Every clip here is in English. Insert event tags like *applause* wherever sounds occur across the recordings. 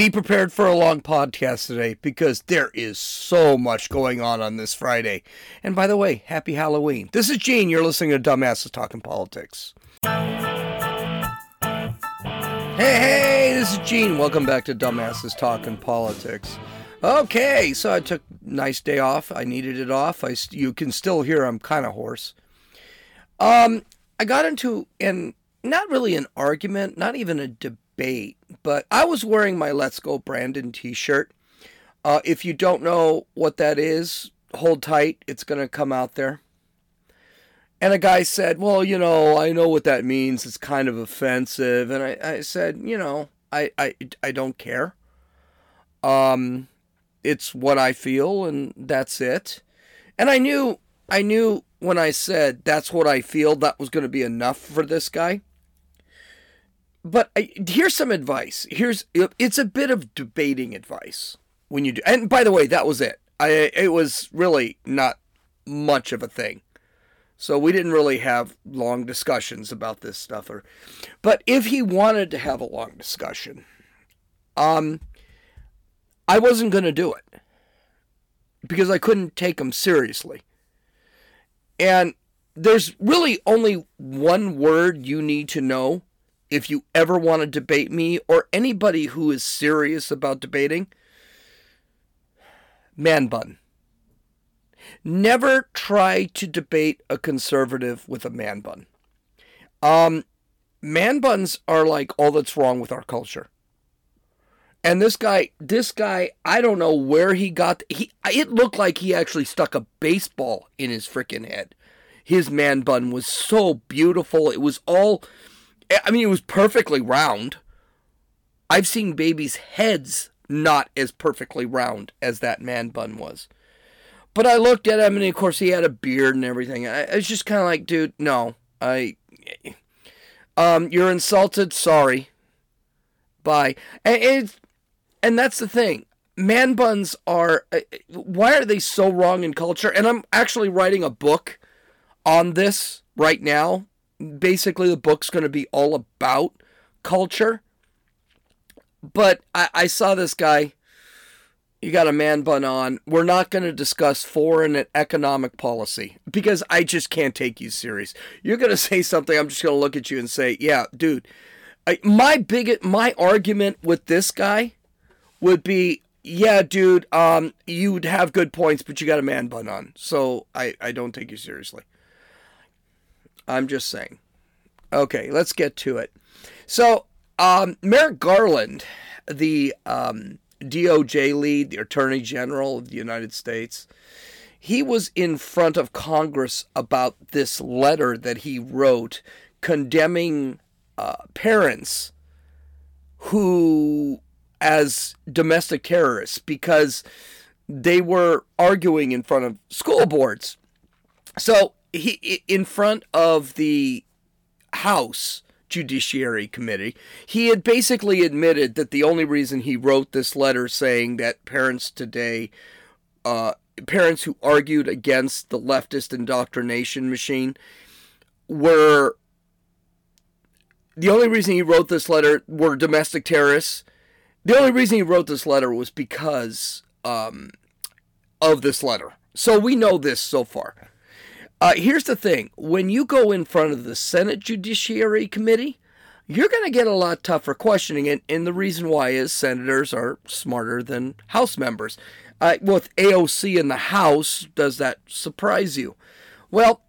Be prepared for a long podcast today because there is so much going on on this Friday. And by the way, happy Halloween. This is Gene. You're listening to Dumbasses Talking Politics. Hey, hey, this is Gene. Welcome back to Dumbasses Talking Politics. Okay, so I took nice day off. I needed it off. I you can still hear I'm kind of hoarse. Um, I got into an not really an argument, not even a debate, but I was wearing my Let's Go Brandon t-shirt. Uh, if you don't know what that is, hold tight. It's gonna come out there. And a guy said, Well, you know, I know what that means. It's kind of offensive. And I, I said, You know, I, I, I don't care. Um, it's what I feel, and that's it. And I knew, I knew when I said that's what I feel, that was going to be enough for this guy. But I, here's some advice. Here's it's a bit of debating advice when you do. And by the way, that was it. I it was really not much of a thing. So we didn't really have long discussions about this stuff or but if he wanted to have a long discussion, um I wasn't going to do it because I couldn't take him seriously. And there's really only one word you need to know if you ever want to debate me or anybody who is serious about debating. Man bun. Never try to debate a conservative with a man bun. Um, man buns are like all that's wrong with our culture. And this guy, this guy, I don't know where he got. He, it looked like he actually stuck a baseball in his freaking head. His man bun was so beautiful. It was all, I mean, it was perfectly round. I've seen babies' heads not as perfectly round as that man bun was. But I looked at him, and of course, he had a beard and everything. I, I was just kind of like, dude, no, I, um, you're insulted. Sorry. Bye. And it's, and that's the thing. Man buns are, uh, why are they so wrong in culture? And I'm actually writing a book on this right now. Basically, the book's going to be all about culture. But I, I saw this guy you got a man bun on. We're not going to discuss foreign and economic policy because I just can't take you serious. You're going *laughs* to say something, I'm just going to look at you and say, "Yeah, dude." My big my argument with this guy would be, "Yeah, dude, um you'd have good points, but you got a man bun on." So, I I don't take you seriously. I'm just saying. Okay, let's get to it. So, um Merrick Garland, the um DOJ lead, the Attorney General of the United States, he was in front of Congress about this letter that he wrote condemning uh, parents who, as domestic terrorists, because they were arguing in front of school boards. So he, in front of the House, Judiciary Committee, he had basically admitted that the only reason he wrote this letter saying that parents today, uh, parents who argued against the leftist indoctrination machine, were the only reason he wrote this letter were domestic terrorists. The only reason he wrote this letter was because um, of this letter. So we know this so far. Uh, here's the thing when you go in front of the Senate Judiciary Committee, you're going to get a lot tougher questioning. And, and the reason why is senators are smarter than House members. Uh, with AOC in the House, does that surprise you? Well,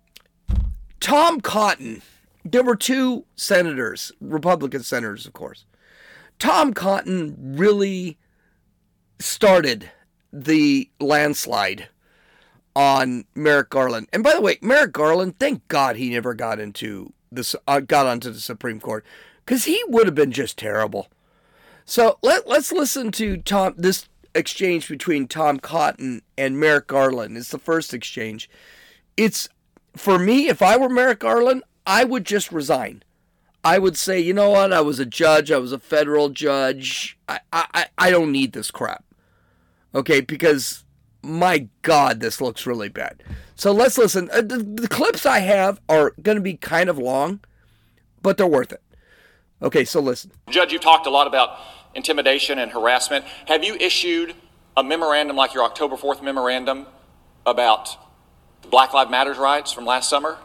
Tom Cotton, there were two senators, Republican senators, of course. Tom Cotton really started the landslide on Merrick Garland. And by the way, Merrick Garland, thank God he never got into this, uh, got onto the Supreme Court, because he would have been just terrible. So let let's listen to Tom this exchange between Tom Cotton and Merrick Garland. It's the first exchange. It's for me, if I were Merrick Garland, I would just resign. I would say, you know what? I was a judge. I was a federal judge. I I, I don't need this crap. Okay, because my God, this looks really bad. So let's listen. Uh, the, the, clips I have are going to be kind of long, but they're worth it. Okay, so listen. Judge, you've talked a lot about intimidation and harassment. Have you issued a memorandum like your October 4th memorandum about Black Lives Matters riots from last summer?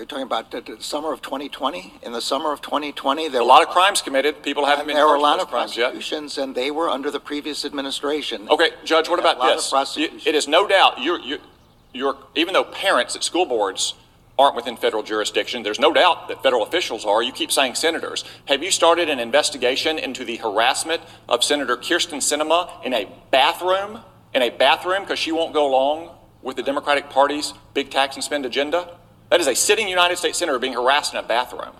You're talking about the, the summer of 2020? In the summer of 2020, there A were lot of crimes committed. People haven't been there were a charged lot of those crimes yet. prosecutions, and they were under the previous administration. Okay, Judge, what A about lot of this? You- It is no doubt, you're, you're, you're, even though parents at school boards aren't within federal jurisdiction, there's no doubt that federal officials are. You keep saying senators. Have you started an investigation into the harassment of Senator Kyrsten Sinema in a bathroom? In a bathroom because she won't go along with the Democratic Party's big tax and spend agenda? That is a sitting United States senator being harassed in a bathroom.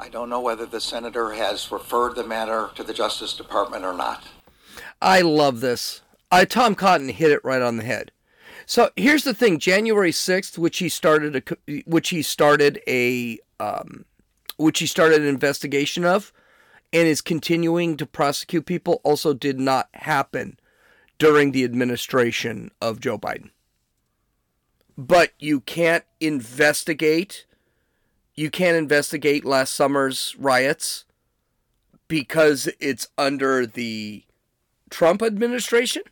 I don't know whether the senator has referred the matter to the Justice Department or not. I love this. I Tom Cotton hit it right on the head. So here's the thing: January sixth, which he started a, which he started a, um, which he started an investigation of, and is continuing to prosecute people, also did not happen during the administration of Joe Biden. But you can't investigate. You can't investigate last summer's riots because it's under the Trump administration?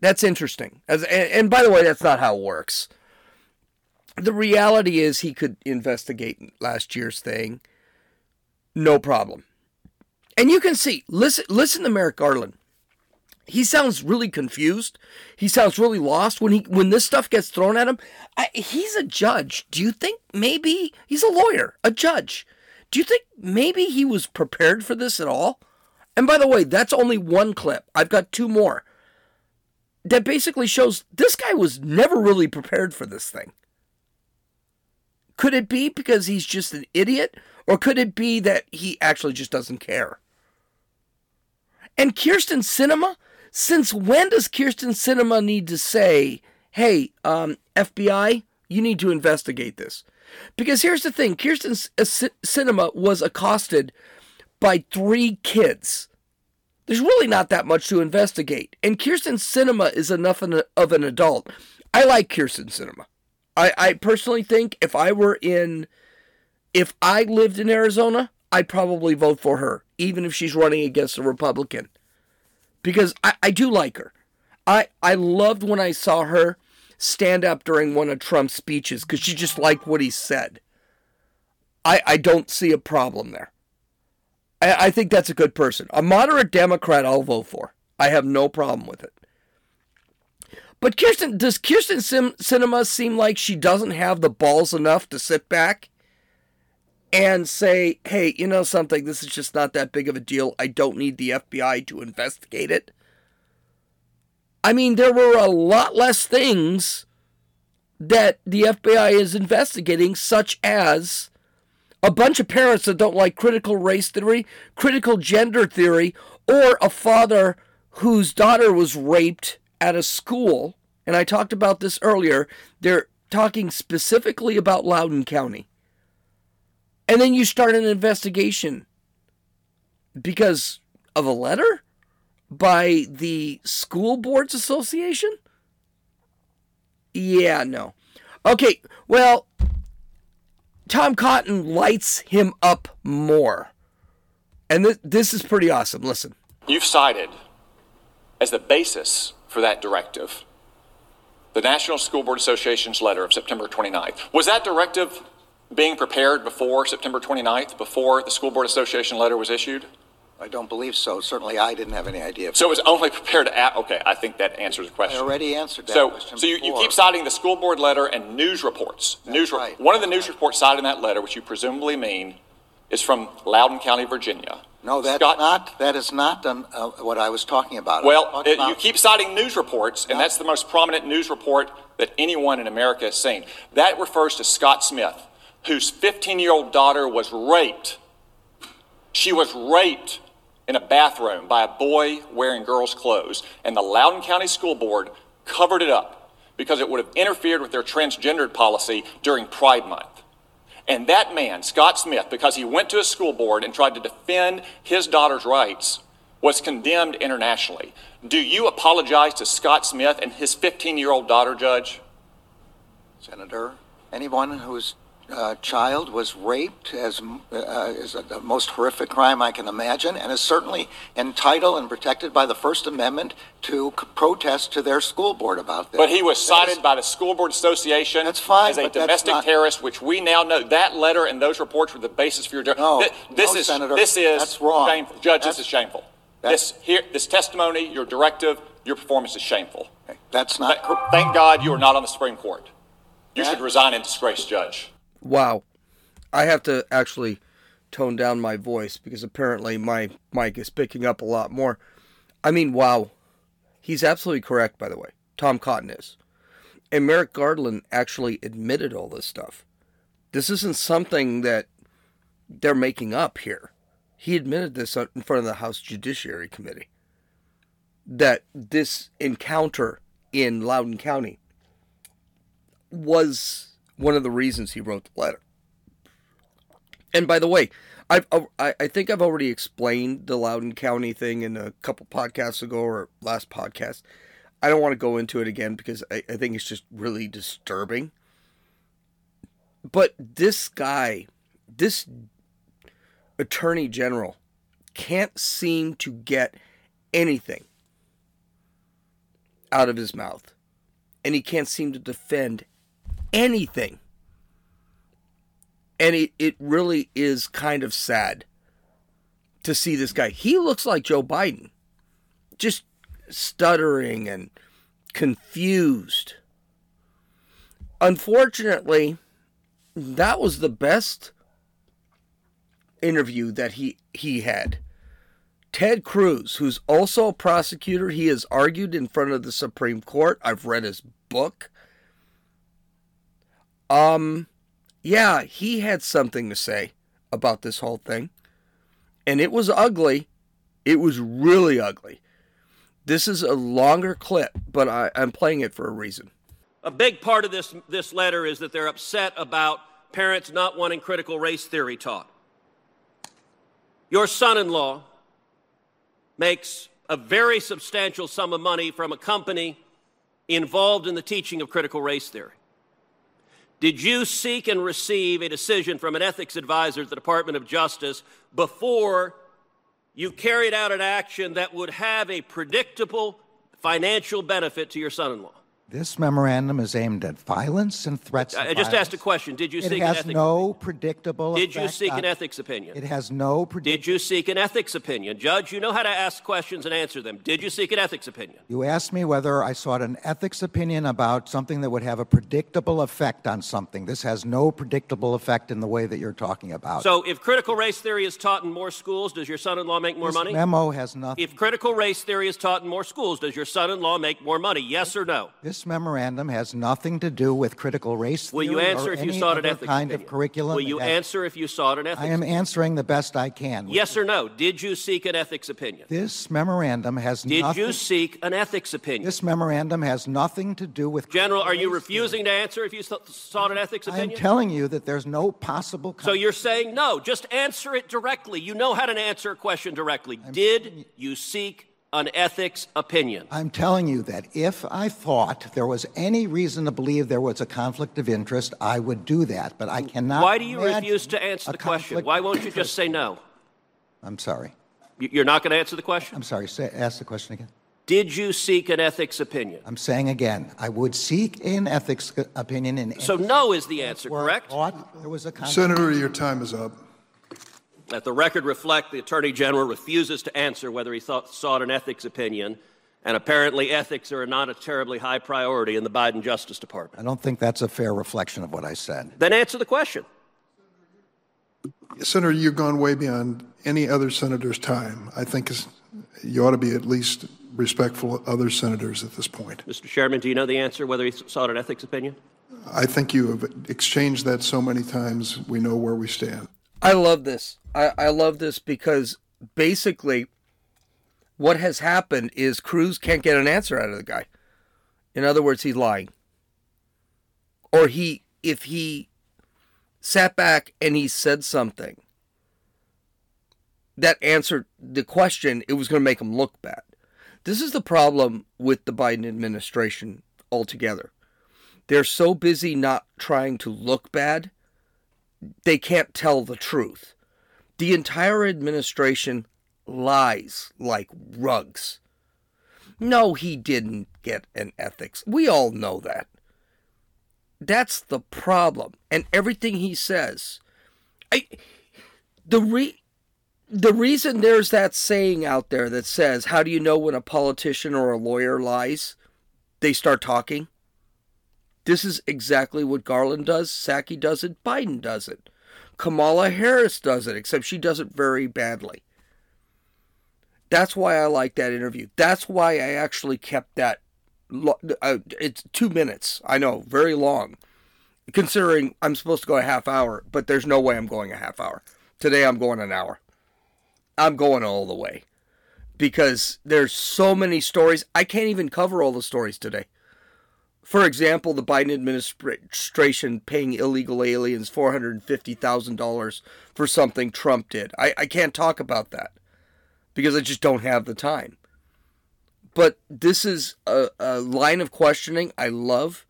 That's interesting. As and, and by the way, that's not how it works. The reality is he could investigate last year's thing. No problem. And you can see, listen listen to Merrick Garland. He sounds really confused. He sounds really lost when he when this stuff gets thrown at him. I, he's a judge. Do you think maybe he's a lawyer, a judge? Do you think maybe he was prepared for this at all? And by the way, that's only one clip. I've got two more that basically shows this guy was never really prepared for this thing. Could it be because he's just an idiot? Or could it be that he actually just doesn't care? And Kyrsten Sinema, since when does Kyrsten Sinema need to say, hey, um, FBI, you need to investigate this? Because here's the thing Kirsten uh, Cinema was accosted by three kids. There's really not that much to investigate. And Kyrsten Sinema is enough of an adult. I like Kyrsten Sinema. I, I personally think if I were in, if I lived in Arizona, I'd probably vote for her, even if she's running against a Republican. Because I, I do like her. I, I loved when I saw her stand up during one of Trump's speeches because she just liked what he said. I, I don't see a problem there. I, I think that's a good person. A moderate Democrat, I'll vote for. I have no problem with it. But Kyrsten, does Kyrsten Sim, Sinema seem like she doesn't have the balls enough to sit back and say, hey, you know something, this is just not that big of a deal. I don't need the FBI to investigate it. I mean, there were a lot less things that the FBI is investigating, such as a bunch of parents that don't like critical race theory, critical gender theory, or a father whose daughter was raped at a school. And I talked about this earlier. They're talking specifically about Loudoun County. And then you start an investigation because of a letter by the School Boards Association? Yeah, no. Okay, well, Tom Cotton lights him up more. And th- this is pretty awesome. Listen. You've cited as the basis for that directive the National School Board Association's letter of September 29th. Was that directive being prepared before September 29th, before the School Board Association letter was issued? I don't believe so. Certainly, I didn't have any idea. So it was only prepared at, okay, I think that answers the I question. already answered that So, question so you, you before. keep citing the school board letter and news reports. news re- right. One of the news reports cited in that letter, which you presumably mean, is from Loudoun County, Virginia. No, that's Scott- not. That is not um, uh, what I was talking about. I was Well, talking it, you about- keep citing news reports, and that's the most prominent news report that anyone in America has seen. That refers to Scott Smith, whose 15 year old daughter was raped. She was raped in a bathroom by a boy wearing girls' clothes, and the Loudoun County School Board covered it up because it would have interfered with their transgendered policy during Pride Month. And that man, Scott Smith, because he went to a school board and tried to defend his daughter's rights, was condemned internationally. Do you apologize to Scott Smith and his 15 year old daughter, Judge? Senator, anyone who's uh, child was raped as uh, is a, the most horrific crime I can imagine, and is certainly entitled and protected by the First Amendment to c- protest to their school board about this. But he was That is- cited by the School Board Association That's fine, as a domestic not- terrorist, which we now know that letter and those reports were the basis for your. No, Thi- this no, is Senator, this is that's wrong. shameful, Judge. That's- this is shameful. This here, this testimony, your directive, your performance is shameful. That's not. Th- Thank God you are not on the Supreme Court. You That- should resign in disgrace, Judge. Wow. I have to actually tone down my voice because apparently my mic is picking up a lot more. I mean, wow. He's absolutely correct, by the way. Tom Cotton is. And Merrick Garland actually admitted all this stuff. This isn't something that they're making up here. He admitted this in front of the House Judiciary Committee that this encounter in Loudoun County was one of the reasons he wrote the letter. And by the way, I've I I think I've already explained the Loudoun County thing in a couple podcasts ago or last podcast. I don't want to go into it again because I, I think it's just really disturbing. But this guy, this attorney general, can't seem to get anything out of his mouth. And he can't seem to defend anything. And it, it really is kind of sad to see this guy. He looks like Joe Biden, just stuttering and confused. Unfortunately, that was the best interview that he, he had. Ted Cruz, who's also a prosecutor, he has argued in front of the Supreme Court. I've read his book. Um, yeah, he had something to say about this whole thing. And it was ugly. It was really ugly. This is a longer clip, but I, I'm playing it for a reason. A big part of this, this letter is that they're upset about parents not wanting critical race theory taught. Your son in law makes a very substantial sum of money from a company involved in the teaching of critical race theory. Did you seek and receive a decision from an ethics advisor at the Department of Justice before you carried out an action that would have a predictable financial benefit to your son in law? This memorandum is aimed at violence and threats. I just asked a question. Did you It seek an ethics? It has no predictable. Did you seek on- an ethics opinion? It has no predictable. Did you seek an ethics opinion? Judge, you know how to ask questions and answer them. Did you seek an ethics opinion? You asked me whether I sought an ethics opinion about something that would have a predictable effect on something. This has no predictable effect in the way that you're talking about. So, if critical race theory is taught in more schools, does your son in law make more this money? memo has nothing. If critical race theory is taught in more schools, does your son in law make more money? Yes or no? this memorandum has nothing to do with critical race Will theory you answer or if you sought an ethics kind opinion? of curriculum. Will you answer if you sought an ethics I am answering the best I can. Yes or no? Did you seek an ethics opinion? This memorandum has Did nothing. you seek an ethics opinion? This memorandum has nothing to do with. General, are you race theory. refusing to answer if you sought an ethics opinion? I am telling you that there's no possible. So you're saying no, just answer it directly. You know how to answer a question directly. Did you seek an ethics opinion? I'm telling you that if I thought there was any reason to believe there was a conflict of interest, I would do that. But I cannot. Why do you refuse to answer the question? Why won't you just say no? I'm sorry. You- You're not going to answer the question? I'm sorry. Say, ask the question again. Did you seek an ethics opinion? I'm saying again, I would seek an ethics opinion in. So any no is the answer, correct? there was a conflict. Senator, your time is up. Let the record reflect the Attorney General refuses to answer whether he thought, sought an ethics opinion, and apparently ethics are not a terribly high priority in the Biden Justice Department. I don't think that's a fair reflection of what I said. Then answer the question. Senator, you've gone way beyond any other senator's time. I think you ought to be at least respectful of other senators at this point. Mr. Chairman, do you know the answer whether he sought an ethics opinion? I think you have exchanged that so many times, we know where we stand. I love this. I, I love this because basically what has happened is Cruz can't get an answer out of the guy. In other words, he's lying. Or he if he sat back and he said something that answered the question, it was going to make him look bad. This is the problem with the Biden administration altogether. They're so busy not trying to look bad they can't tell the truth. The entire administration lies like rugs. No, he didn't get an ethics. We all know that. That's the problem. And everything he says. I the re the reason there's that saying out there that says, How do you know when a politician or a lawyer lies? They start talking. This is exactly what Garland does, Psaki does it, Biden does it. Kamala Harris does it, except she does it very badly. That's why I like that interview. That's why I actually kept that. Uh, it's two minutes. I know, very long. Considering I'm supposed to go a half hour, but there's no way I'm going a half hour. Today I'm going an hour. I'm going all the way because there's so many stories. I can't even cover all the stories today. For example, the Biden administration paying illegal aliens $450,000 for something Trump did. I, I can't talk about that because I just don't have the time. But this is a, a line of questioning I love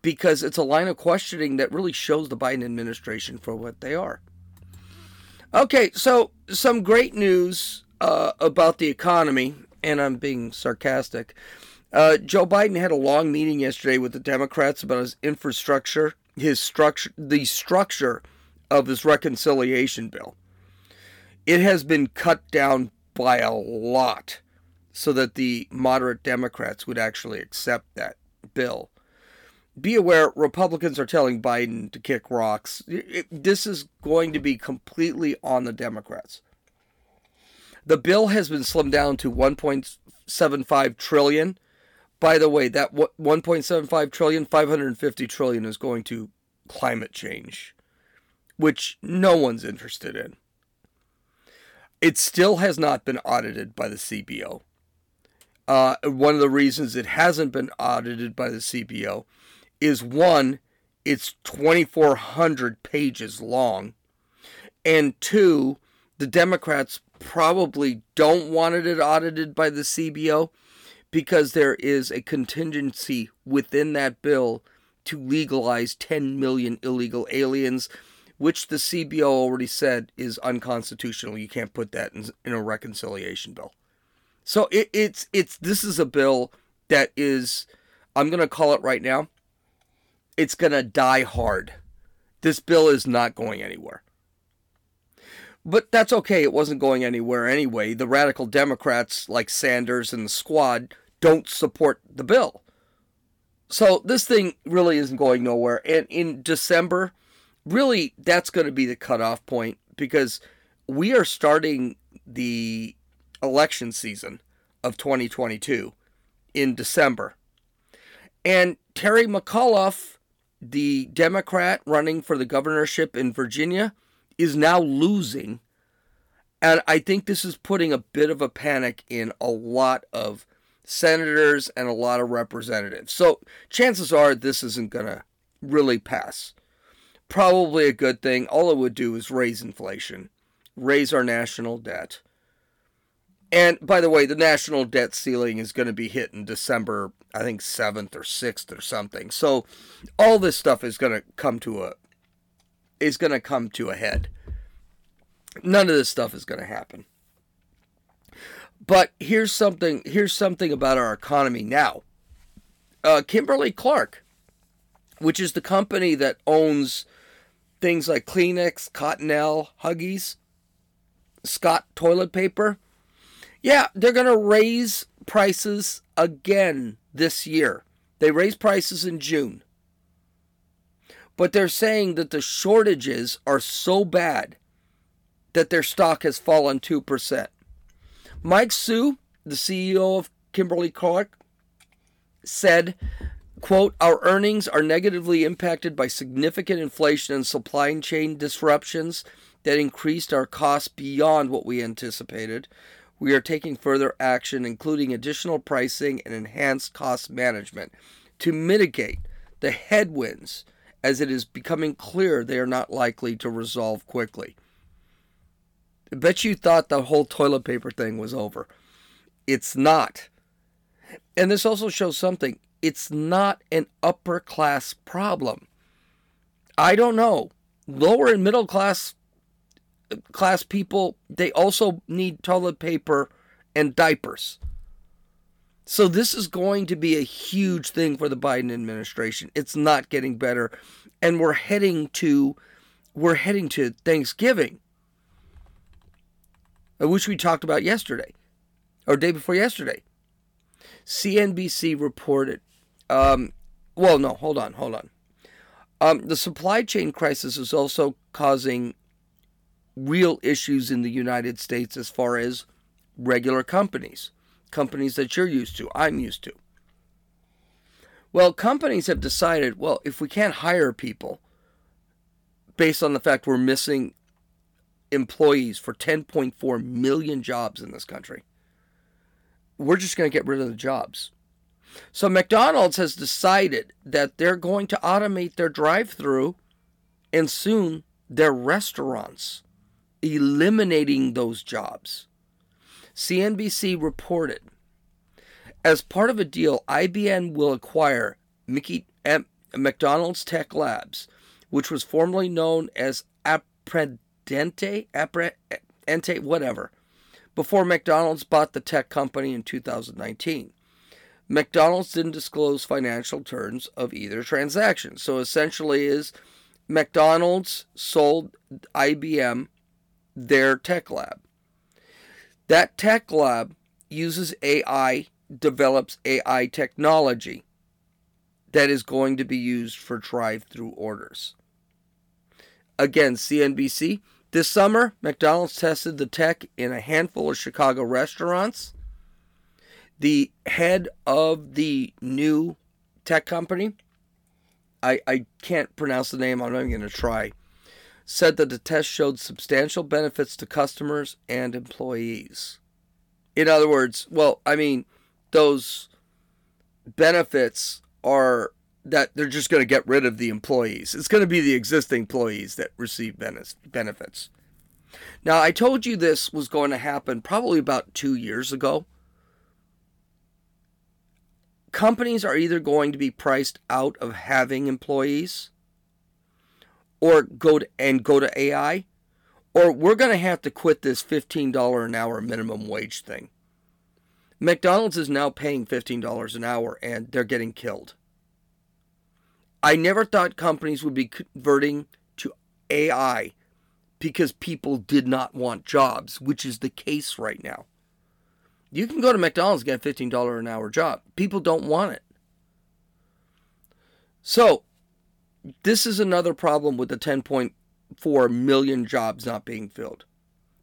because it's a line of questioning that really shows the Biden administration for what they are. Okay, so some great news uh, about the economy, and I'm being sarcastic. Uh, Joe Biden had a long meeting yesterday with the Democrats about his infrastructure, his structure, the structure of his reconciliation bill. It has been cut down by a lot so that the moderate Democrats would actually accept that bill. Be aware, Republicans are telling Biden to kick rocks. It, this is going to be completely on the Democrats. The bill has been slimmed down to 1.75 trillion. By the way, that 1.75 trillion, 550 trillion is going to climate change, which no one's interested in. It still has not been audited by the CBO. Uh, one of the reasons it hasn't been audited by the CBO is one, it's 2,400 pages long, and two, the Democrats probably don't want it audited by the CBO because there is a contingency within that bill to legalize 10 million illegal aliens which the CBO already said is unconstitutional. You can't put that in, in a reconciliation bill. So it, it's it's this is a bill that is I'm going to call it right now. It's going to die hard. This bill is not going anywhere. But that's okay. It wasn't going anywhere anyway. The radical Democrats like Sanders and the squad don't support the bill. So this thing really isn't going nowhere. And in December, really that's going to be the cutoff point because we are starting the election season of 2022 in December. And Terry McAuliffe, the Democrat running for the governorship in Virginia, is now losing. And I think this is putting a bit of a panic in a lot of senators and a lot of representatives. So chances are this isn't going to really pass probably a good thing. All it would do is raise inflation, raise our national debt. And by the way, the national debt ceiling is going to be hit in December, I think 7th or 6th or something. So all this stuff is going to come to a is going to come to a head. None of this stuff is going to happen. But here's something here's something about our economy now. Uh, Kimberly Clark, which is the company that owns things like Kleenex, Cottonelle, Huggies, Scott toilet paper. Yeah, they're going to raise prices again this year. They raised prices in June. But they're saying that the shortages are so bad that their stock has fallen 2%. Mike Hsu, the CEO of Kimberly Clark, said Quote, our earnings are negatively impacted by significant inflation and supply chain disruptions that increased our costs beyond what we anticipated. We are taking further action, including additional pricing and enhanced cost management, to mitigate the headwinds as it is becoming clear they are not likely to resolve quickly. I bet you thought the whole toilet paper thing was over. It's not. And this also shows something it's not an upper class problem. I don't know lower and middle class class people they also need toilet paper and diapers. So this is going to be a huge thing for the Biden administration. It's not getting better and we're heading to we're heading to Thanksgiving. Which we talked about yesterday or day before yesterday. CNBC reported um, well no, hold on, hold on. Um, the supply chain crisis is also causing real issues in the United States as far as regular companies, companies that you're used to, I'm used to. Well, companies have decided, well, if we can't hire people based on the fact we're missing employees for 10.4 million jobs in this country, we're just going to get rid of the jobs. So McDonald's has decided that they're going to automate their drive-through and soon their restaurants, eliminating those jobs. CNBC reported as part of a deal, IBM will acquire Mickey, M, McDonald's Tech Labs, which was formerly known as Apprendente, Apprendente, whatever, before McDonald's bought the tech company in 2019. McDonald's didn't disclose financial terms of either transaction. So essentially is McDonald's sold IBM their tech lab. That tech lab uses AI, develops AI technology that is going to be used for drive through orders. Again, CNBC. This summer, McDonald's tested the tech in a handful of Chicago restaurants. The head of the new tech company, I, I can't pronounce the name, I'm not even going to try, said that the test showed substantial benefits to customers and employees. In other words, well, I mean, those benefits are that they're just going to get rid of the employees. It's going to be the existing employees that receive benefits. Now, I told you this was going to happen probably about two years ago. Companies are either going to be priced out of having employees or go to, and go to AI, or we're going to have to quit this $15 an hour minimum wage thing. McDonald's is now paying $15 an hour and they're getting killed. I never thought companies would be converting to AI because people did not want jobs, which is the case right now. You can go to McDonald's and get a $15 an hour job. People don't want it. So, this is another problem with the 10.4 million jobs not being filled.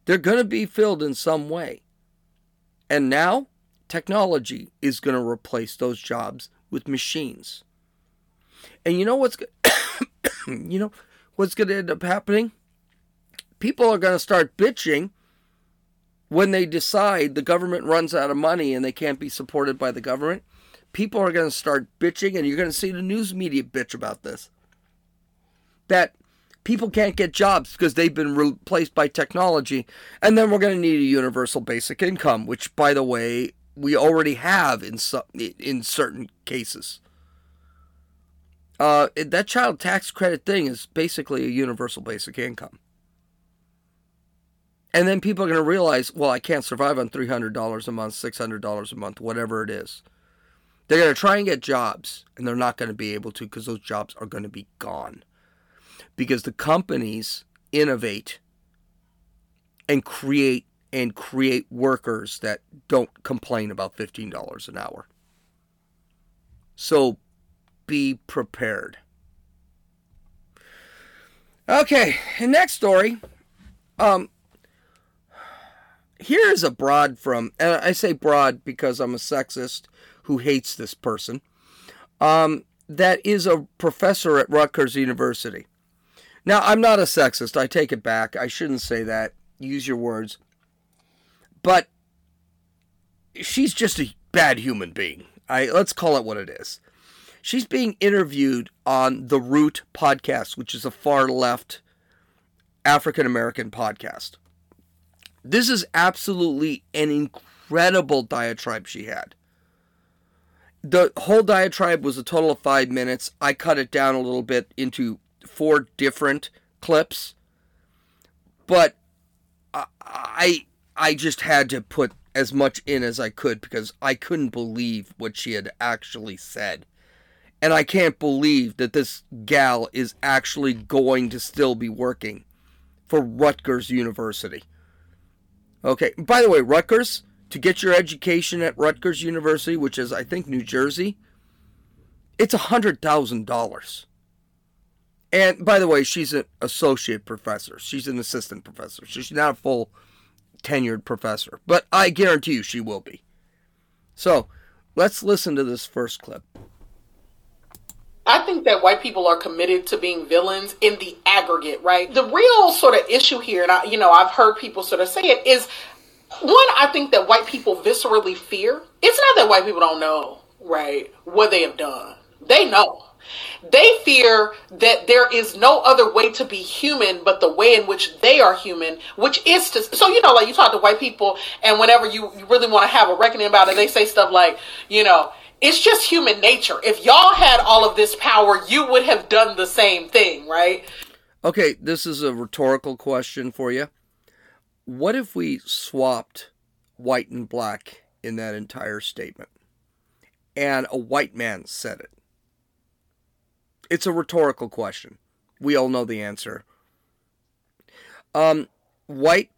They're going to be filled in some way. And now, technology is going to replace those jobs with machines. And you know what's *coughs* you know what's going to end up happening? People are going to start bitching when they decide the government runs out of money and they can't be supported by the government. People are going to start bitching, and you're going to see the news media bitch about this. That people can't get jobs because they've been replaced by technology. And then we're going to need a universal basic income, which, by the way, we already have in some, in certain cases. Uh, that child tax credit thing is basically a universal basic income. And then people are going to realize, well, I can't survive on $300 a month, $600 a month, whatever it is. They're going to try and get jobs, and they're not going to be able to because those jobs are going to be gone. Because the companies innovate and create and create workers that don't complain about $15 an hour. So be prepared. Okay, in next story. Um, here is a broad from, and I say broad because I'm a sexist who hates this person. Um, that is a professor at Rutgers University. Now, I'm not a sexist. I take it back. I shouldn't say that. Use your words. But she's just a bad human being. I let's call it what it is. She's being interviewed on the Root podcast, which is a far left African American podcast. This is absolutely an incredible diatribe she had. The whole diatribe was a total of five minutes. I cut it down a little bit into four different clips, but I I just had to put as much in as I could because I couldn't believe what she had actually said. And I can't believe that this gal is actually going to still be working for Rutgers University. Okay, by the way, Rutgers, to get your education at Rutgers University, which is, I think, New Jersey, it's $100,000. And by the way, she's an associate professor. She's an assistant professor. She's not a full tenured professor. But I guarantee you she will be. So let's listen to this first clip. Think that white people are committed to being villains in the aggregate, right? The real sort of issue here, and I, you know, I've heard people sort of say it, is one, I think that white people viscerally fear. It's not that white people don't know, right, what they have done. They know. They fear that there is no other way to be human but the way in which they are human, which is to. So, you know, like you talk to white people, and whenever you, you really want to have a reckoning about it, they say stuff like, you know, it's just human nature. If y'all had all of this power, you would have done the same thing, right? Okay, this is a rhetorical question for you. What if we swapped white and black in that entire statement? And a white man said it. It's a rhetorical question. We all know the answer. Um, white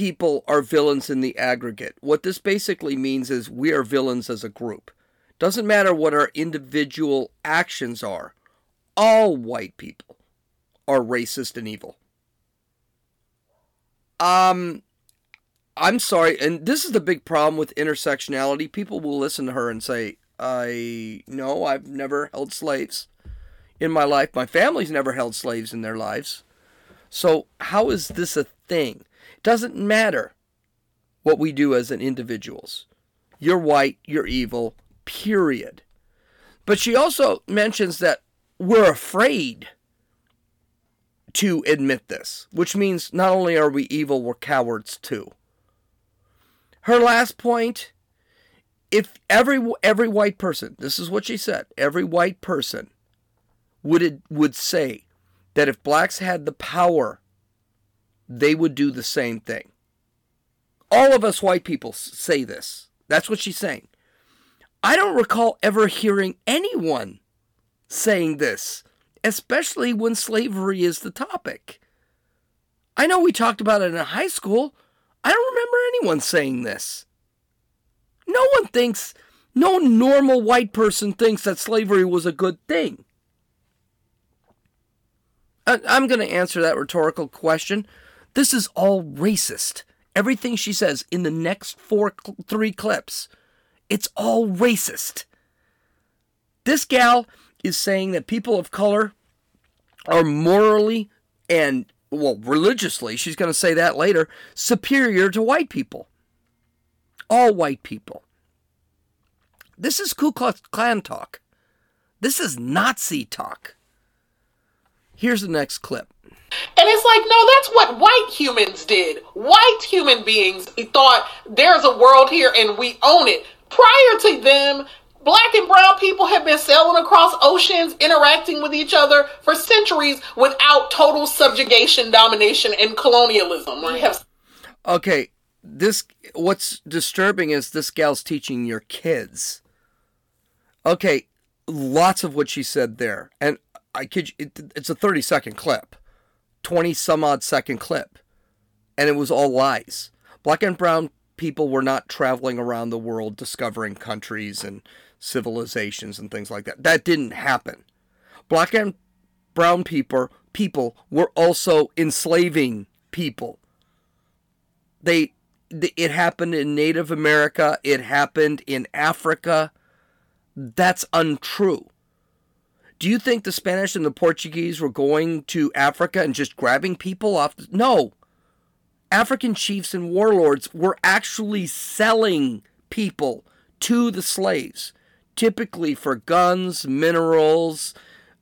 people are villains in the aggregate. What this basically means is we are villains as a group. Doesn't matter what our individual actions are. All white people are racist and evil. Um I'm sorry, and this is the big problem with intersectionality. People will listen to her and say, I no, I've never held slaves in my life. My family's never held slaves in their lives. So, how is this a thing? Doesn't matter what we do as an individuals. You're white, you're evil, period. But she also mentions that we're afraid to admit this, which means not only are we evil, we're cowards too. Her last point if every every white person, this is what she said, every white person would would say that if blacks had the power, they would do the same thing. All of us white people say this. That's what she's saying. I don't recall ever hearing anyone saying this, especially when slavery is the topic. I know we talked about it in high school. I don't remember anyone saying this. No one thinks, no normal white person thinks that slavery was a good thing. I'm going to answer that rhetorical question. This is all racist. Everything she says in the next four, three clips, it's all racist. This gal is saying that people of color are morally and, well, religiously, she's going to say that later, superior to white people. All white people. This is Ku Klux Klan talk. This is Nazi talk. Here's the next clip. And it's like, no, that's what white humans did. White human beings thought there's a world here and we own it. Prior to them, black and brown people have been sailing across oceans, interacting with each other for centuries without total subjugation, domination, and colonialism. Okay, this what's disturbing is this gal's teaching your kids. Okay, lots of what she said there, and I kid you, it, it's a 30 second clip, 20 some odd second clip, and it was all lies. Black and brown people were not traveling around the world discovering countries and civilizations and things like that. That didn't happen. Black and brown people people were also enslaving people. They it happened in Native America, it happened in Africa. That's untrue. Do you think the Spanish and the Portuguese were going to Africa and just grabbing people off? The... No. African chiefs and warlords were actually selling people to the slaves, typically for guns, minerals,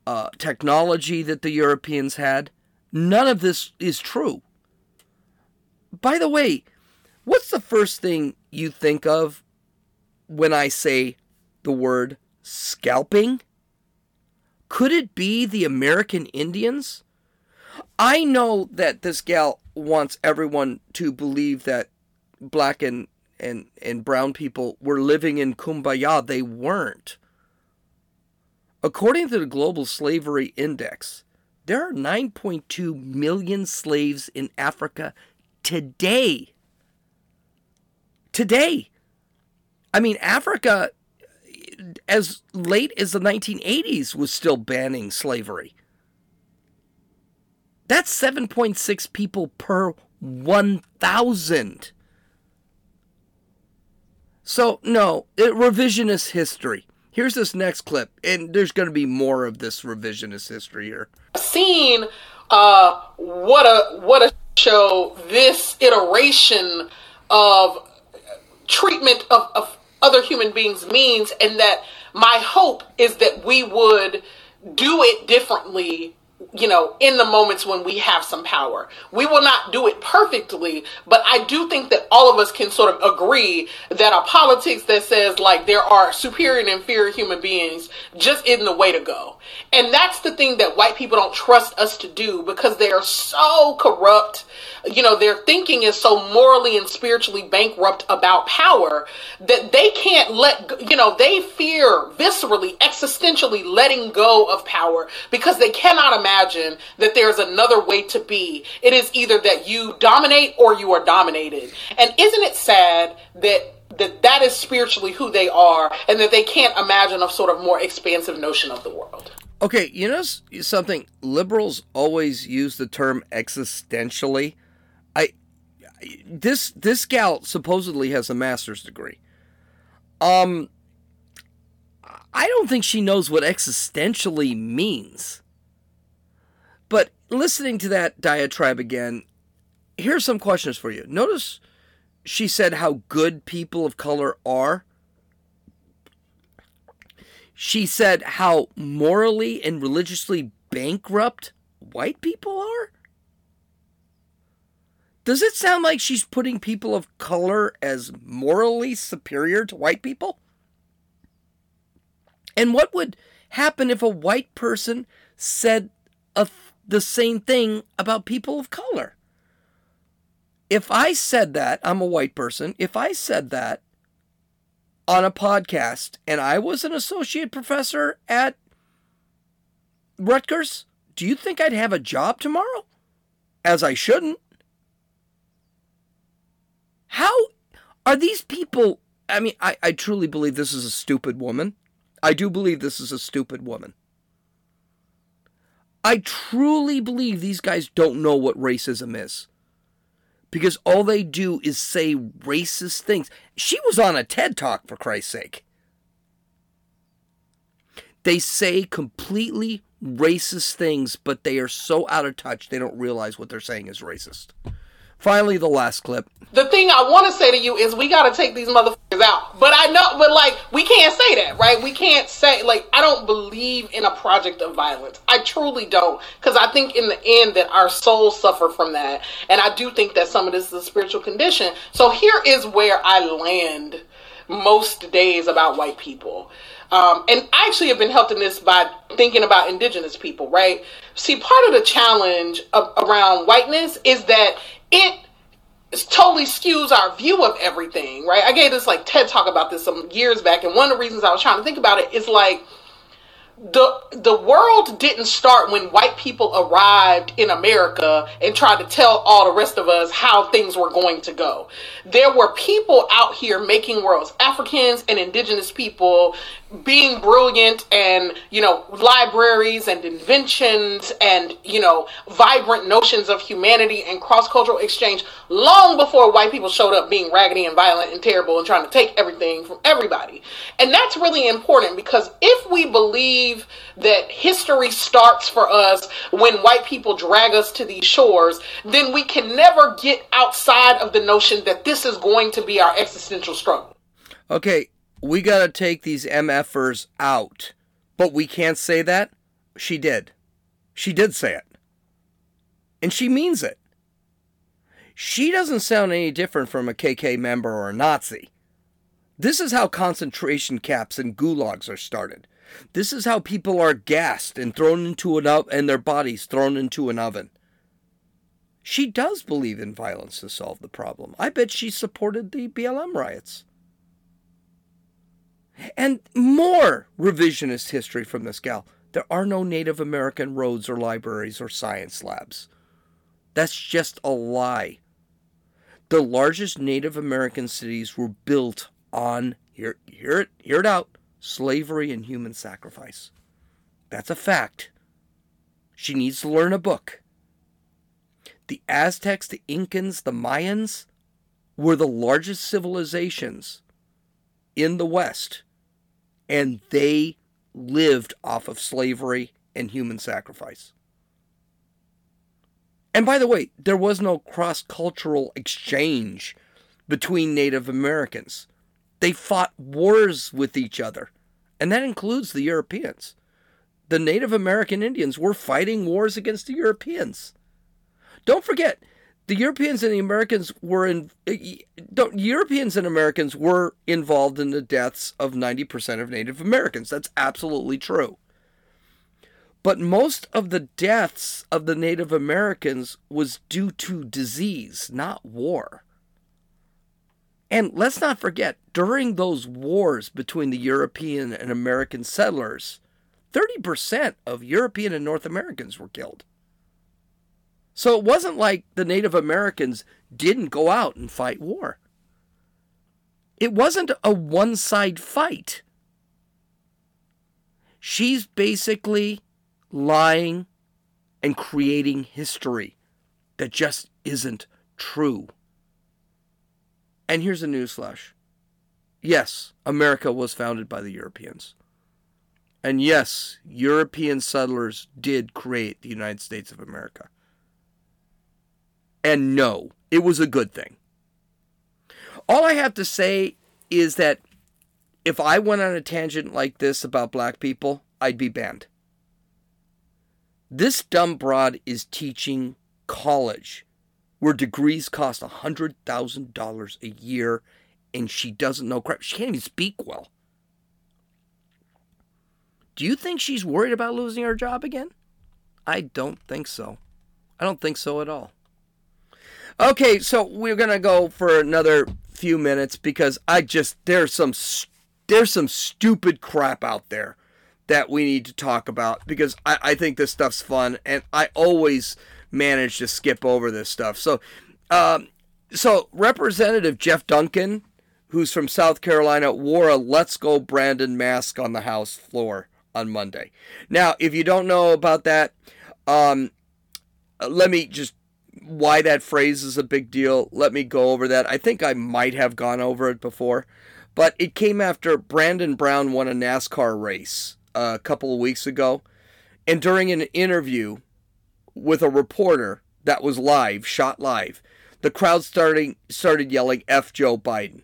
uh, technology that the Europeans had. None of this is true. By the way, what's the first thing you think of when I say the word scalping? Could it be the American Indians? I know that this gal wants everyone to believe that black and, and, and brown people were living in kumbaya. They weren't. According to the Global Slavery Index, there are 9.2 million slaves in Africa today. Today. I mean, Africa, as late as the 1980s, was still banning slavery. That's 7.6 people per 1,000. So, no, it, revisionist history. Here's this next clip, and there's going to be more of this revisionist history here. Seen uh, what a what a show this iteration of treatment of, of other human beings means, and that my hope is that we would do it differently you know, in the moments when we have some power. We will not do it perfectly, but I do think that all of us can sort of agree that a politics that says like there are superior and inferior human beings just isn't the way to go. And that's the thing that white people don't trust us to do because they are so corrupt. You know, their thinking is so morally and spiritually bankrupt about power that they can't let, you know, they fear viscerally, existentially letting go of power because they cannot imagine that there's another way to be. It is either that you dominate or you are dominated. And isn't it sad that that that is spiritually who they are and that they can't imagine a sort of more expansive notion of the world. Okay, you know something? Liberals always use the term existentially. I this this gal supposedly has a master's degree. Um I don't think she knows what existentially means. But listening to that diatribe again, here's some questions for you. Notice she said how good people of color are. She said how morally and religiously bankrupt white people are. Does it sound like she's putting people of color as morally superior to white people? And what would happen if a white person said a, the same thing about people of color? if I said that, I'm a white person, if I said that on a podcast and I was an associate professor at Rutgers, do you think I'd have a job tomorrow? As I shouldn't. How are these people? I mean, I, I truly believe this is a stupid woman. I do believe this is a stupid woman. I truly believe these guys don't know what racism is because all they do is say racist things. She was on a TED Talk, for Christ's sake. They say completely racist things, but they are so out of touch they don't realize what they're saying is racist. Finally, the last clip. The thing I want to say to you is we got to take these motherfuckers out. But I know, but like, we can't say that, right? We can't say, like, I don't believe in a project of violence. I truly don't. Because I think in the end that our souls suffer from that. And I do think that some of this is a spiritual condition. So here is where I land most days about white people. Um, and I actually have been helped in this by thinking about indigenous people, right? See, part of the challenge of, around whiteness is that it totally skews our view of everything, right? I gave this like TED talk about this some years back, and one of the reasons I was trying to think about it is like the the world didn't start when white people arrived in America and tried to tell all the rest of us how things were going to go. There were people out here making worlds, Africans and indigenous people being brilliant and, you know, libraries and inventions and, you know, vibrant notions of humanity and cross-cultural exchange long before white people showed up being raggedy and violent and terrible and trying to take everything from everybody. And that's really important because if we believe that history starts for us when white people drag us to these shores, then we can never get outside of the notion that this is going to be our existential struggle. Okay, we got to take these MFers out. But we can't say that? She did. She did say it. And she means it. She doesn't sound any different from a KK member or a Nazi. This is how concentration camps and gulags are started. This is how people are gassed and thrown into an oven and their bodies thrown into an oven. She does believe in violence to solve the problem. I bet she supported the BLM riots. And more revisionist history from this gal. There are no Native American roads or libraries or science labs. That's just a lie. The largest Native American cities were built on, hear, hear, it, hear it out, slavery and human sacrifice. That's a fact. She needs to learn a book. The Aztecs, the Incans, the Mayans were the largest civilizations in the West, and they lived off of slavery and human sacrifice. And by the way, there was no cross cultural exchange between Native Americans. They fought wars with each other, and that includes the Europeans. The Native American Indians were fighting wars against the Europeans. Don't forget, the Europeans and the Americans were in eh, Europeans and Americans were involved in the deaths of 90% of Native Americans. That's absolutely true. But most of the deaths of the Native Americans was due to disease, not war. And let's not forget, during those wars between the European and American settlers, 30% of European and North Americans were killed. So it wasn't like the Native Americans didn't go out and fight war. It wasn't a one side fight. She's basically lying and creating history that just isn't true. And here's a newsflash yes, America was founded by the Europeans. And yes, European settlers did create the United States of America and no, it was a good thing. All I have to say is that if I went on a tangent like this about black people, I'd be banned. This dumb broad is teaching college where degrees cost $100,000 a year and she doesn't know crap. She can't even speak well. Do you think she's worried about losing her job again? I don't think so. I don't think so at all. Okay, so we're gonna go for another few minutes because I just there's some there's some stupid crap out there that we need to talk about because I, I think this stuff's fun and I always manage to skip over this stuff. So, um, so Representative Jeff Duncan, who's from South Carolina, wore a "Let's Go Brandon" mask on the House floor on Monday. Now, if you don't know about that, um, let me just why that phrase is a big deal, let me go over that. I think I might have gone over it before, but it came after Brandon Brown won a NASCAR race uh, a couple of weeks ago. And during an interview with a reporter that was live, shot live, the crowd starting started yelling F Joe Biden.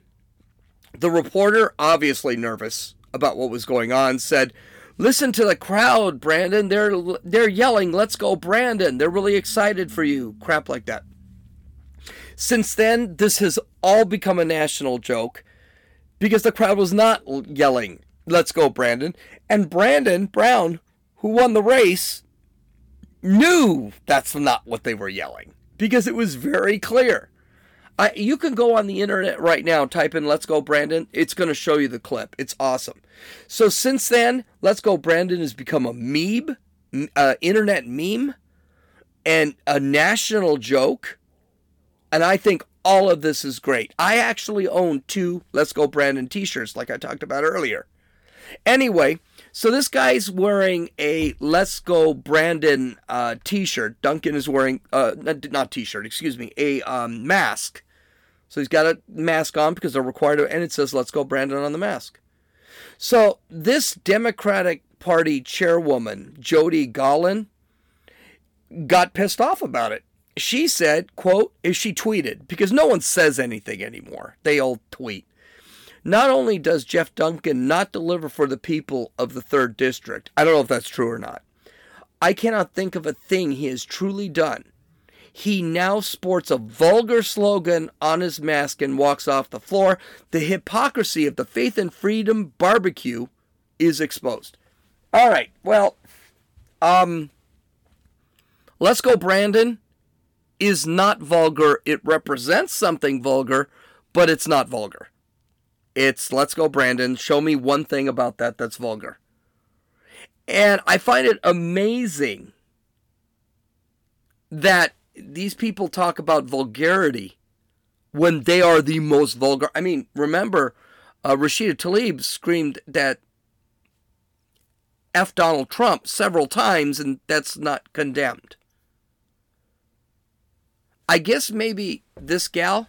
The reporter, obviously nervous about what was going on, said, Listen to the crowd, Brandon. They're they're yelling, "Let's go, Brandon." They're really excited for you. Crap like that. Since then, this has all become a national joke because the crowd was not yelling, "Let's go, Brandon." And Brandon Brown, who won the race, knew that's not what they were yelling because it was very clear. I, you can go on the internet right now, type in Let's Go Brandon. It's going to show you the clip. It's awesome. So since then, Let's Go Brandon has become a meme, uh, internet meme, and a national joke. And I think all of this is great. I actually own two Let's Go Brandon t shirts, like I talked about earlier. Anyway, so this guy's wearing a Let's Go Brandon uh, t-shirt. Duncan is wearing uh, not t-shirt, excuse me, a um, mask. So he's got a mask on because they're required to, and it says "Let's go, Brandon" on the mask. So this Democratic Party chairwoman, Jody Gollin, got pissed off about it. She said, "quote," is she tweeted because no one says anything anymore. They all tweet. Not only does Jeff Duncan not deliver for the people of the third district, I don't know if that's true or not. I cannot think of a thing he has truly done he now sports a vulgar slogan on his mask and walks off the floor. The hypocrisy of the Faith and Freedom barbecue is exposed. All right, well, um, let's go, Brandon. is not vulgar. It represents something vulgar, but it's not vulgar. It's let's go, Brandon. Show me one thing about that that's vulgar. And I find it amazing that these people talk about vulgarity when they are the most vulgar. I mean, remember, uh, Rashida Tlaib screamed that F Donald Trump several times, and that's not condemned. I guess maybe this gal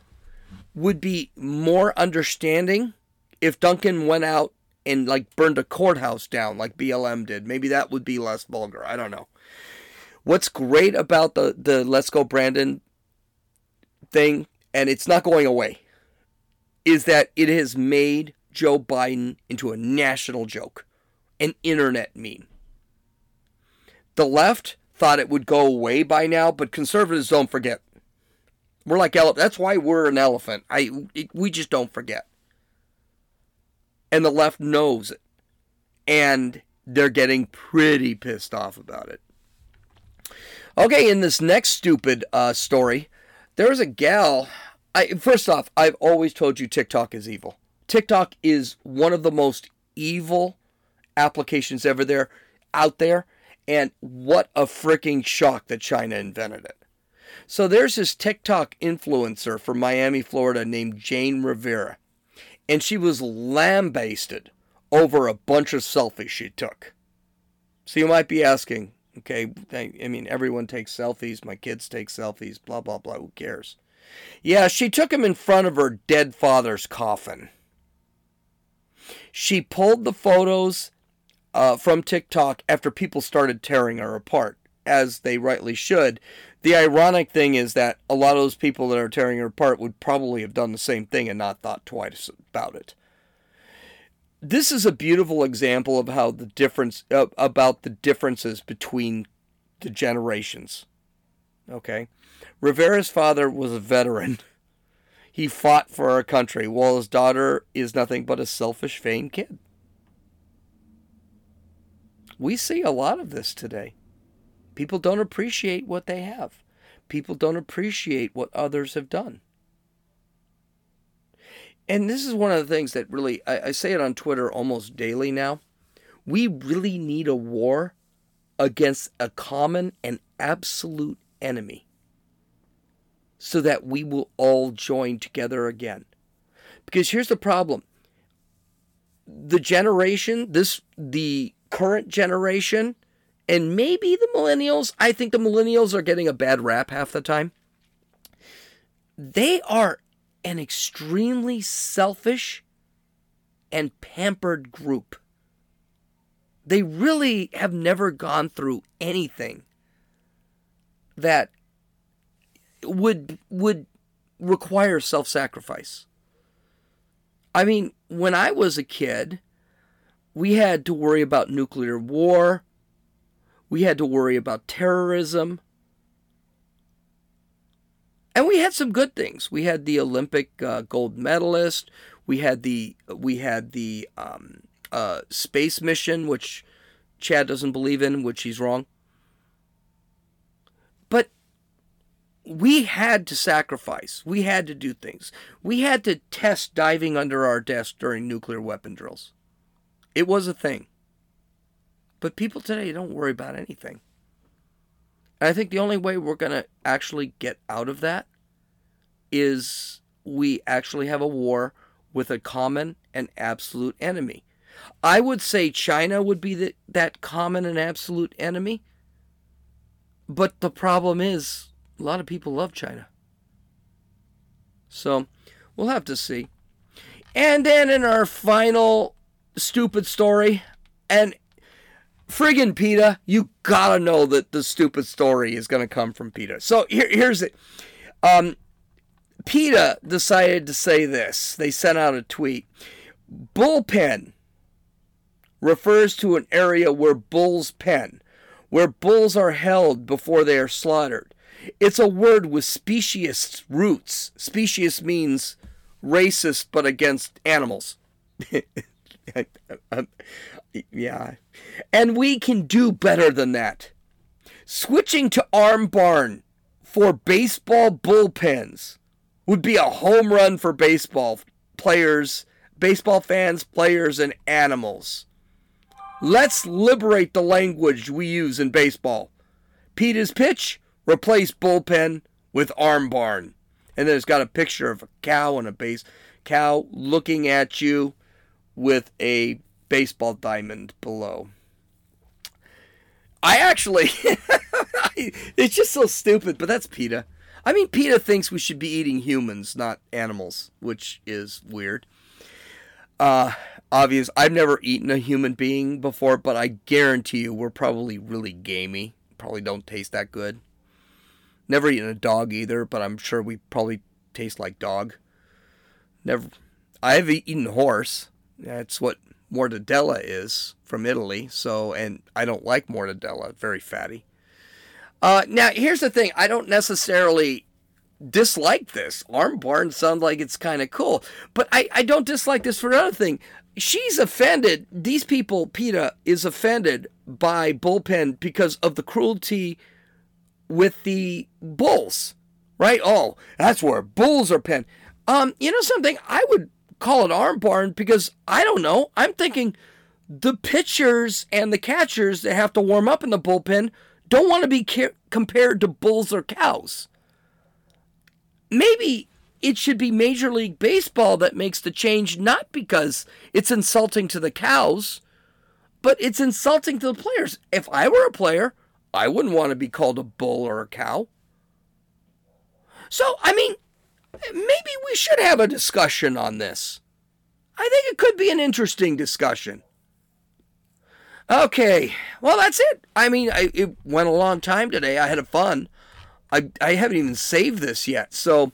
would be more understanding if Duncan went out and like burned a courthouse down like BLM did. Maybe that would be less vulgar. I don't know. What's great about the the Let's Go Brandon thing, and it's not going away, is that it has made Joe Biden into a national joke, an internet meme. The left thought it would go away by now, but conservatives don't forget. We're like elephant. That's why we're an elephant. I we just don't forget. And the left knows it. And they're getting pretty pissed off about it. Okay, in this next stupid uh, story, there was a gal. I first off, I've always told you TikTok is evil. TikTok is one of the most evil applications ever there out there, and what a freaking shock that China invented it. So there's this TikTok influencer from Miami, Florida named Jane Rivera. And she was lambasted over a bunch of selfies she took. So you might be asking, okay, I mean, everyone takes selfies. My kids take selfies, blah, blah, blah. Who cares? Yeah, she took them in front of her dead father's coffin. She pulled the photos uh, from TikTok after people started tearing her apart, as they rightly should. The ironic thing is that a lot of those people that are tearing her apart would probably have done the same thing and not thought twice about it. This is a beautiful example of how the difference uh, about the differences between the generations. Okay, Rivera's father was a veteran. He fought for our country, while his daughter is nothing but a selfish, vain kid. We see a lot of this today. People don't appreciate what they have. People don't appreciate what others have done. And this is one of the things that really, I, I, say it on Twitter almost daily now. We really need a war against a common and absolute enemy so that we will all join together again. Because here's the problem the generation, this, the current generation, and maybe the millennials, I think the millennials are getting a bad rap half the time. They are an extremely selfish and pampered group. They really have never gone through anything that would would require self-sacrifice. I mean, when I was a kid, we had to worry about nuclear war, we had to worry about terrorism. And we had some good things. We had the Olympic uh, gold medalist. We had the we had the um, uh, space mission, which Chad doesn't believe in, which he's wrong. But we had to sacrifice. We had to do things. We had to test diving under our desk during nuclear weapon drills. It was a thing. But people today don't worry about anything. And I think the only way we're going to actually get out of that is we actually have a war with a common and absolute enemy. I would say China would be the, that common and absolute enemy. But the problem is, a lot of people love China. So we'll have to see. And then in our final stupid story, and friggin' PETA, you gotta know that the stupid story is gonna come from PETA. So here, here's it. Um, PETA decided to say this. They sent out a tweet. Bullpen refers to an area where bulls pen, where bulls are held before they are slaughtered. It's a word with specious roots. Specious means racist but against animals. *laughs* Yeah. And we can do better than that. Switching to arm barn for baseball bullpens would be a home run for baseball players, baseball fans, players, and animals. Let's liberate the language we use in baseball. PETA's pitch, replace bullpen with arm barn. And then it's got a picture of a cow and a base cow looking at you with a baseball diamond below. I actually, *laughs* it's just so stupid, but that's PETA. I mean, PETA thinks we should be eating humans, not animals, which is weird. Uh, obvious. I've never eaten a human being before, but I guarantee you we're probably really gamey. Probably don't taste that good. Never eaten a dog either, but I'm sure we probably taste like dog. Never. I've eaten horse. That's what mortadella is from Italy. So, and I don't like mortadella, very fatty. Uh, now, here's the thing I don't necessarily dislike this. Arm barn sounds like it's kind of cool, but I, I don't dislike this for another thing. She's offended, these people, PETA, is offended by bullpen because of the cruelty with the bulls, right? Oh, that's where bulls are penned. Um, you know something? I would call it arm barn because I don't know. I'm thinking the pitchers and the catchers that have to warm up in the bullpen don't want to be ca- compared to bulls or cows. Maybe it should be Major League Baseball that makes the change, not because it's insulting to the cows, but it's insulting to the players. If I were a player, I wouldn't want to be called a bull or a cow. So, I mean, maybe we should have a discussion on this. I think it could be an interesting discussion. Okay, well, that's it. I mean, I, it went a long time today. I had a fun. I, I haven't even saved this yet. So,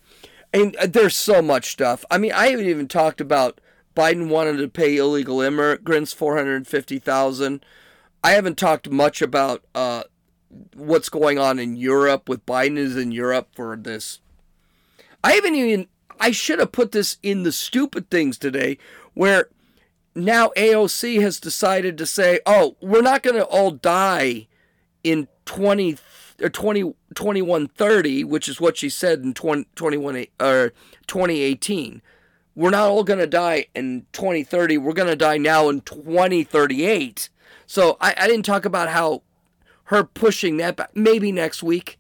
and uh, there's so much stuff. I mean, I haven't even talked about Biden wanted to pay illegal immigrants 450,000. I haven't talked much about uh, what's going on in Europe with Biden is in Europe for this. I haven't even I should have put this in the stupid things today where now AOC has decided to say, "Oh, we're not going to all die in 20 or 20 2130, which is what she said in uh, 20, 21 or 2018. We're not all going to die in 2030. We're going to die now in 2038." So I, I didn't talk about how her pushing that back. Maybe next week.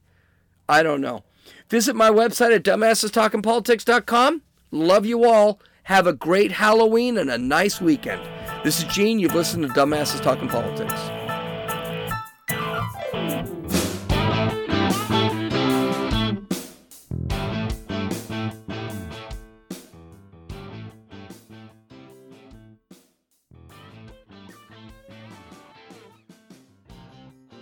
I don't know. Visit my website at dumbassestalkingpolitics.com. Love you all. Have a great Halloween and a nice weekend. This is Gene. You've listened to Dumbasses Talking Politics.